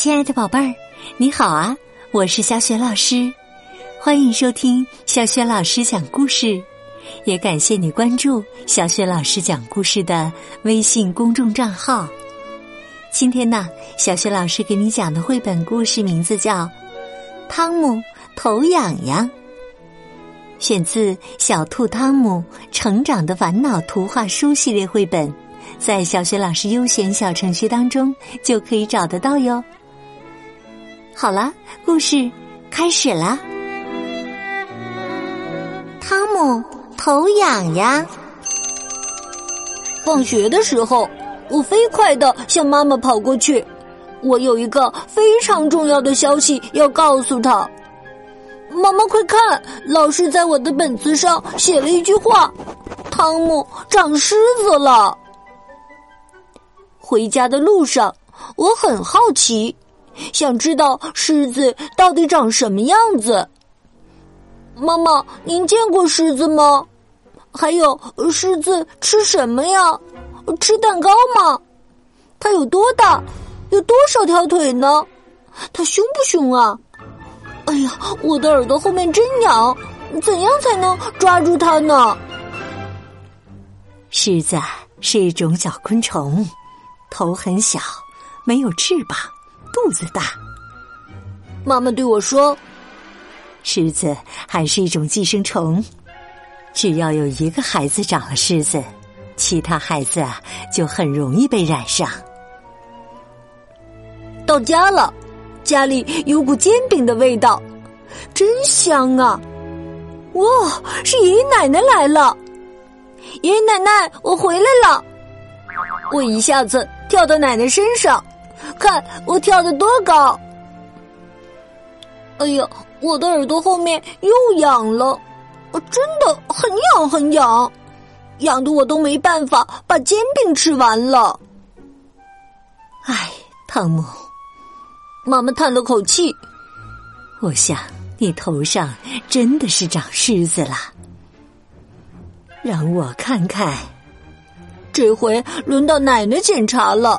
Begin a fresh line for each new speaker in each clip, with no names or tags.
亲爱的宝贝儿，你好啊！我是小雪老师，欢迎收听小雪老师讲故事，也感谢你关注小雪老师讲故事的微信公众账号。今天呢，小雪老师给你讲的绘本故事名字叫《汤姆头痒痒》，选自《小兔汤姆成长的烦恼》图画书系列绘本，在小雪老师优选小程序当中就可以找得到哟。好了，故事开始了。汤姆头痒痒。
放学的时候，我飞快的向妈妈跑过去。我有一个非常重要的消息要告诉他。妈妈，快看，老师在我的本子上写了一句话：“汤姆长虱子了。”回家的路上，我很好奇。想知道狮子到底长什么样子？妈妈，您见过狮子吗？还有，狮子吃什么呀？吃蛋糕吗？它有多大？有多少条腿呢？它凶不凶啊？哎呀，我的耳朵后面真痒，怎样才能抓住它呢？
狮子是一种小昆虫，头很小，没有翅膀。肚子大，
妈妈对我说：“
虱子还是一种寄生虫，只要有一个孩子长了虱子，其他孩子啊就很容易被染上。”
到家了，家里有股煎饼的味道，真香啊！哇，是爷爷奶奶来了！爷爷奶奶，我回来了！我一下子跳到奶奶身上。看我跳的多高！哎呀，我的耳朵后面又痒了，真的很痒很痒，痒的我都没办法把煎饼吃完了。
唉，汤姆，
妈妈叹了口气。
我想你头上真的是长虱子了，让我看看。
这回轮到奶奶检查了。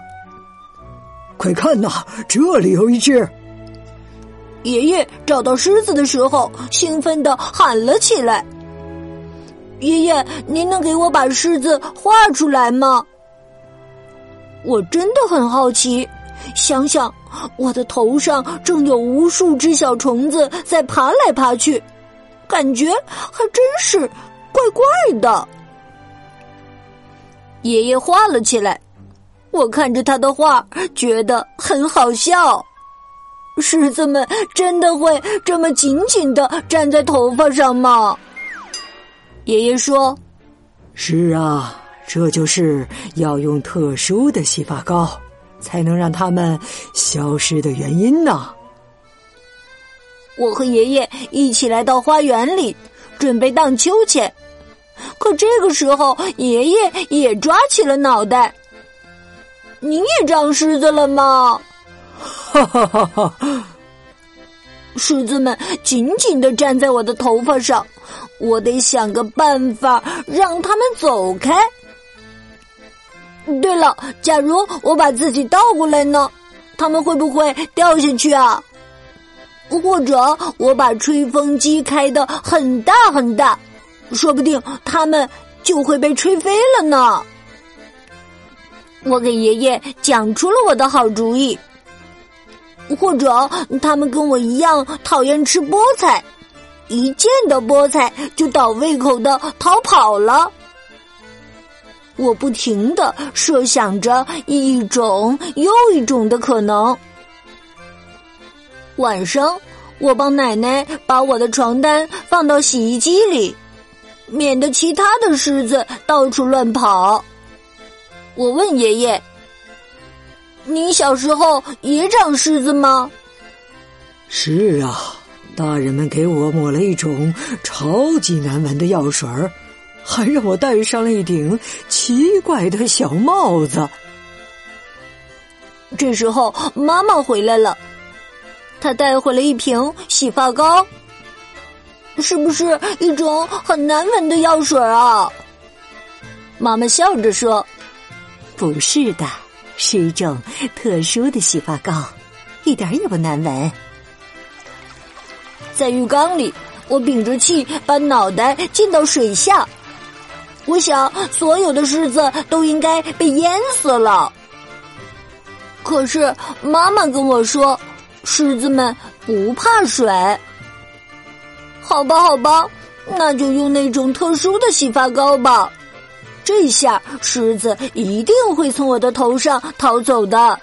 快看呐，这里有一只！
爷爷找到狮子的时候，兴奋的喊了起来：“爷爷，您能给我把狮子画出来吗？”我真的很好奇，想想我的头上正有无数只小虫子在爬来爬去，感觉还真是怪怪的。爷爷画了起来。我看着他的画，觉得很好笑。狮子们真的会这么紧紧的粘在头发上吗？爷爷说：“
是啊，这就是要用特殊的洗发膏，才能让它们消失的原因呢。”
我和爷爷一起来到花园里，准备荡秋千。可这个时候，爷爷也抓起了脑袋。你也长虱子了吗？
哈哈哈哈！
虱子们紧紧的粘在我的头发上，我得想个办法让他们走开。对了，假如我把自己倒过来呢？他们会不会掉下去啊？或者我把吹风机开的很大很大，说不定他们就会被吹飞了呢。我给爷爷讲出了我的好主意，或者他们跟我一样讨厌吃菠菜，一见到菠菜就倒胃口的逃跑了。我不停的设想着一种又一种的可能。晚上，我帮奶奶把我的床单放到洗衣机里，免得其他的狮子到处乱跑。我问爷爷：“你小时候也长虱子吗？”“
是啊，大人们给我抹了一种超级难闻的药水儿，还让我戴上了一顶奇怪的小帽子。”
这时候妈妈回来了，她带回了一瓶洗发膏，是不是一种很难闻的药水啊？妈妈笑着说。
不是的，是一种特殊的洗发膏，一点也不难闻。
在浴缸里，我屏着气把脑袋浸到水下。我想，所有的狮子都应该被淹死了。可是妈妈跟我说，狮子们不怕水。好吧，好吧，那就用那种特殊的洗发膏吧。这下狮子一定会从我的头上逃走的。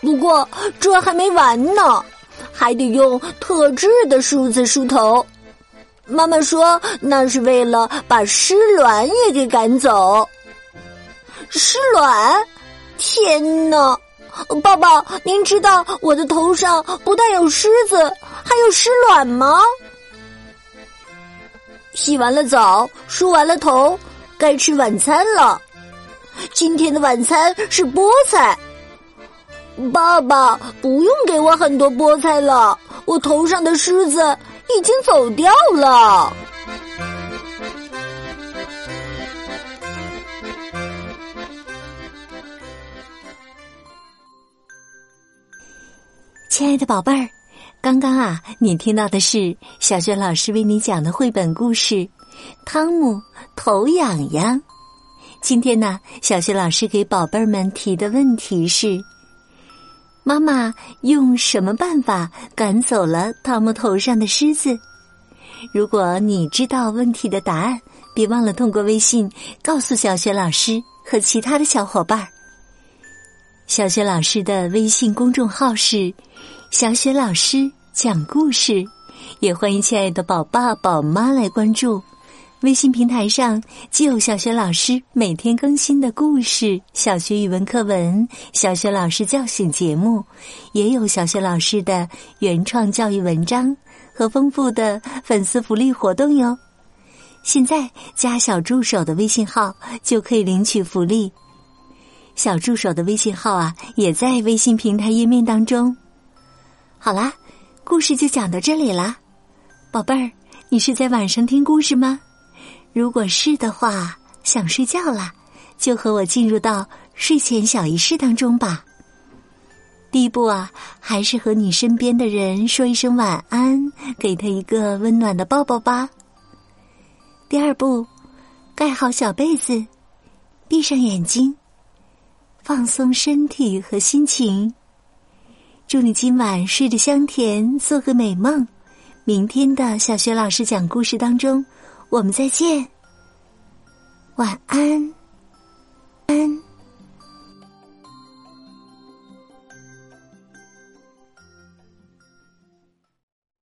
不过这还没完呢，还得用特制的梳子梳头。妈妈说那是为了把湿卵也给赶走。湿卵？天哪！爸爸，您知道我的头上不但有虱子，还有湿卵吗？洗完了澡，梳完了头。该吃晚餐了，今天的晚餐是菠菜。爸爸，不用给我很多菠菜了，我头上的虱子已经走掉了。
亲爱的宝贝儿，刚刚啊，你听到的是小娟老师为你讲的绘本故事。汤姆头痒痒。今天呢，小学老师给宝贝儿们提的问题是：妈妈用什么办法赶走了汤姆头上的虱子？如果你知道问题的答案，别忘了通过微信告诉小学老师和其他的小伙伴。小学老师的微信公众号是“小雪老师讲故事”，也欢迎亲爱的宝爸宝妈来关注。微信平台上既有小学老师每天更新的故事、小学语文课文、小学老师叫醒节目，也有小学老师的原创教育文章和丰富的粉丝福利活动哟。现在加小助手的微信号就可以领取福利。小助手的微信号啊，也在微信平台页面当中。好啦，故事就讲到这里啦，宝贝儿，你是在晚上听故事吗？如果是的话，想睡觉了，就和我进入到睡前小仪式当中吧。第一步啊，还是和你身边的人说一声晚安，给他一个温暖的抱抱吧。第二步，盖好小被子，闭上眼睛，放松身体和心情。祝你今晚睡得香甜，做个美梦。明天的小学老师讲故事当中。我们再见，晚安，安。